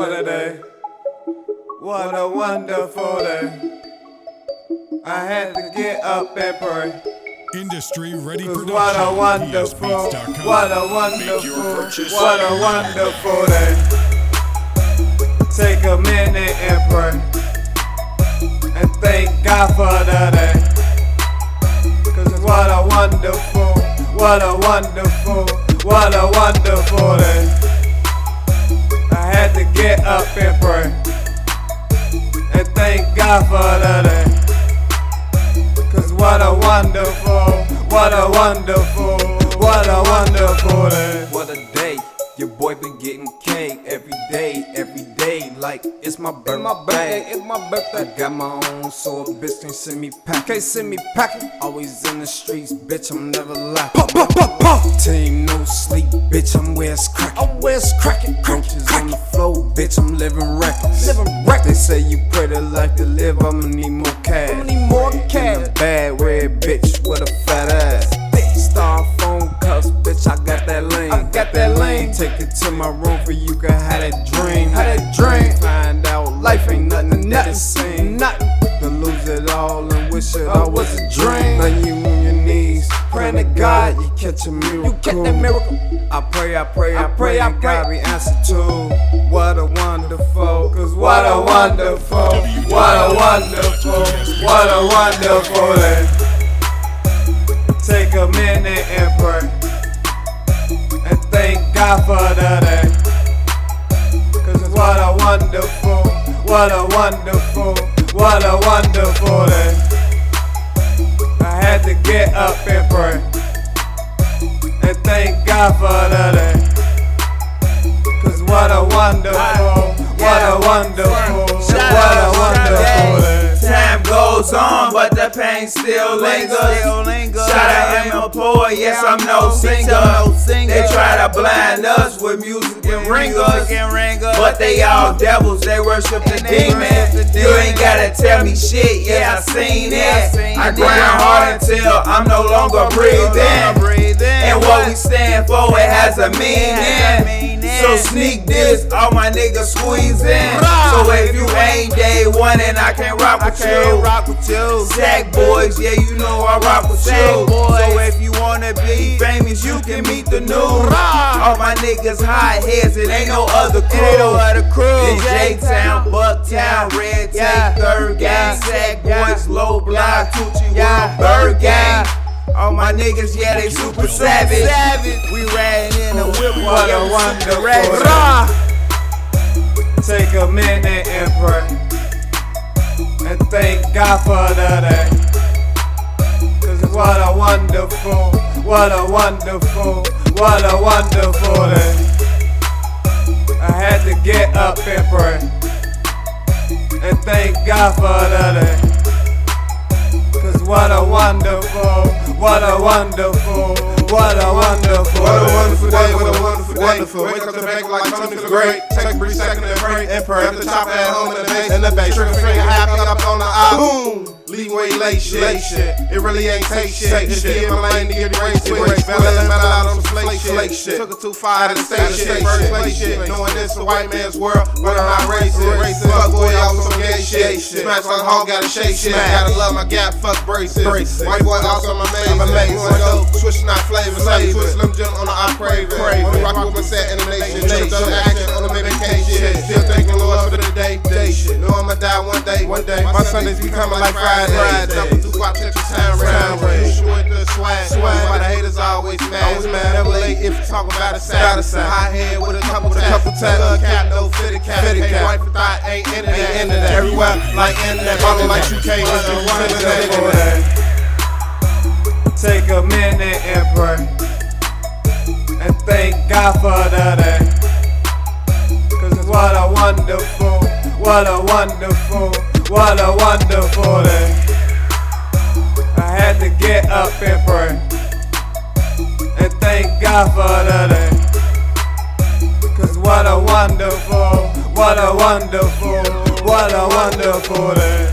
What a day. What a wonderful day. I had to get up and pray. Industry ready production. what a wonderful, what a wonderful, what a wonderful day. Take a minute and pray. And thank God for the day. Cause what a wonderful, what a wonderful, what a wonderful day. What a wonderful, what a wonderful day. What a day. Your boy been getting cake every day, every day. Like it's my birthday. It's my birthday, it's my I birthday. got my own, so a bitch can send me pack. Can't send me packing. Always in the streets, bitch. I'm never lacking. Pop, pop, pop, pop. Team no sleep, bitch. I'm where it's cracking. I'm where it's cracking. Roaches on the floor, bitch. I'm living reckless. Living reckless. They say you pray the life to live. I'ma need more cash. I'ma need more cash. My room for you can have that dream. Have that dream. Find out life ain't nothing, nothing same. Nothing. To lose it all and wish it all was a dream. Now you on your knees, praying to God, you catch a miracle. You catch that miracle. I pray, I pray, I, pray, I pray. God be answered to. What a wonderful, cause What a wonderful, what a wonderful, what a wonderful day. Take a minute and pray. And thank God for the what a wonderful, what a wonderful day. I had to get up and pray. And thank God for the day. Cause what a wonderful, what a wonderful, what a wonderful the pain still lingers. Shout out Emma Poet, yes, I'm no singer. They try to blind us with music and ringers. But they all devils, they worship the demon. You ain't gotta tell me shit, yeah, I seen it. I grind hard until I'm no longer breathing. And what we stand for, it has a meaning. So sneak this, all my niggas squeeze in. So if you ain't day one and I can't rock with you, rock with you. Sack boys, yeah, you know I rock with you. So if you wanna be famous, you can meet the new. All my niggas high heads, it ain't no other crew. Ain't no other crew. It's J-Town, Bucktown, Red Tape, Third Gang, Sack Boys, Low Block, Tucci World, Bird Gang. All my niggas, yeah, they super savage. We riding in a whip while you wonderful rabbit. Take a minute and pray. And thank God for the day. Cause what a wonderful, what a wonderful, what a wonderful day. I had to get up and pray. And thank God for the day. Cause what a wonderful, what a wonderful, what a wonderful, What a wonderful day, what a wonderful day. Wonderful. Wake up to bank like Tony for great. Take a brief second and pray. And pray. At the top at home in the base. In the base. Trigger finger happy up on the eye. Boom. Leeway late shit. Late shit. It really ain't take shit. It's the in my lane to get erased. Erased. Fell in metal out on the flake shit. Shit. Took it too far of the state shit. First place shit. Knowing this a white man's world, but I'm not racist. Fuck boy, I was some gay shit. Smash like hog, gotta shake shit. Gotta love my gap, fuck braces. White boy, also my maze. I'm amazing. Dope, switch not flavors. Like twist Slim Jim on the I crave it. Only rock with my set in the nation. The action on the medication. Still thanking Lord for the day. Day shit. Know I'ma die one day. One day. My Sundays be coming like Friday. Double two guap Tetris time range. Shoot with the swag. Swag. Why the haters always mad. Always mad. Never late if you talk about a side. High head with a couple tats. Couple tats. Little cap, no fitted cap. Cap. Wife and thigh ain't into that. Everywhere like internet. Ballin' like you can't. wonderful day. Take a minute and pray. And thank God for the day. Cause what a wonderful, what a wonderful, what a wonderful day. I had to get up and pray. And thank God for the day. Cause what a wonderful, what a wonderful, what a wonderful day.